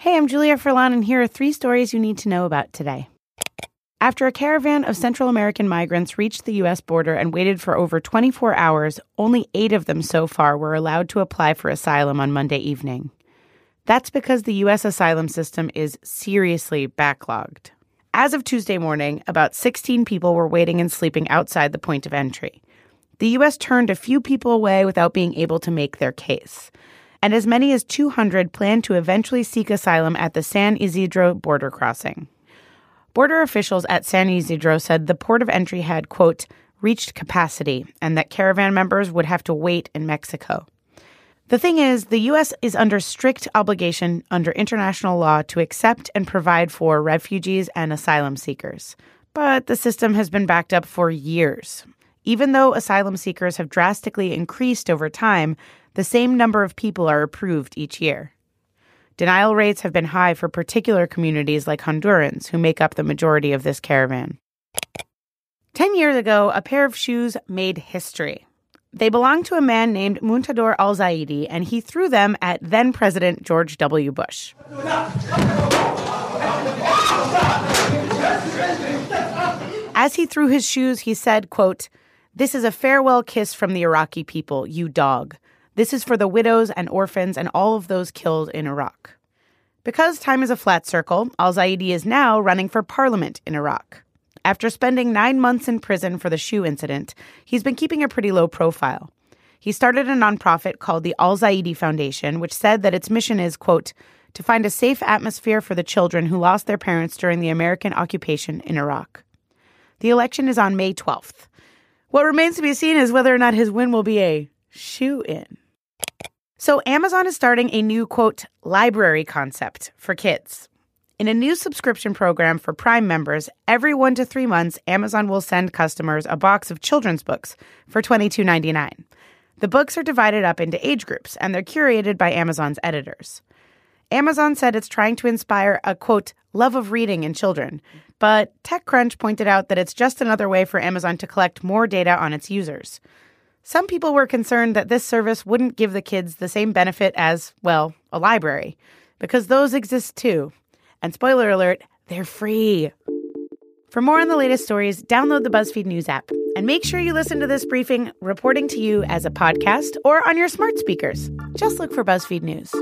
Hey, I'm Julia Furlan, and here are three stories you need to know about today. After a caravan of Central American migrants reached the U.S. border and waited for over 24 hours, only eight of them so far were allowed to apply for asylum on Monday evening. That's because the U.S. asylum system is seriously backlogged. As of Tuesday morning, about 16 people were waiting and sleeping outside the point of entry. The U.S. turned a few people away without being able to make their case and as many as 200 plan to eventually seek asylum at the San Ysidro border crossing. Border officials at San Ysidro said the port of entry had, quote, reached capacity and that caravan members would have to wait in Mexico. The thing is, the U.S. is under strict obligation under international law to accept and provide for refugees and asylum seekers. But the system has been backed up for years. Even though asylum seekers have drastically increased over time, the same number of people are approved each year. Denial rates have been high for particular communities like Hondurans, who make up the majority of this caravan. Ten years ago, a pair of shoes made history. They belonged to a man named Muntadhar Al Zaidi, and he threw them at then President George W. Bush. As he threw his shoes, he said, quote, This is a farewell kiss from the Iraqi people, you dog. This is for the widows and orphans and all of those killed in Iraq. Because time is a flat circle, Al Zaidi is now running for parliament in Iraq. After spending nine months in prison for the shoe incident, he's been keeping a pretty low profile. He started a nonprofit called the Al Zaidi Foundation, which said that its mission is, quote, to find a safe atmosphere for the children who lost their parents during the American occupation in Iraq. The election is on May 12th. What remains to be seen is whether or not his win will be a shoe in. So, Amazon is starting a new, quote, library concept for kids. In a new subscription program for Prime members, every one to three months, Amazon will send customers a box of children's books for $22.99. The books are divided up into age groups and they're curated by Amazon's editors. Amazon said it's trying to inspire a, quote, love of reading in children. But TechCrunch pointed out that it's just another way for Amazon to collect more data on its users. Some people were concerned that this service wouldn't give the kids the same benefit as, well, a library, because those exist too. And spoiler alert, they're free. For more on the latest stories, download the BuzzFeed News app and make sure you listen to this briefing reporting to you as a podcast or on your smart speakers. Just look for BuzzFeed News.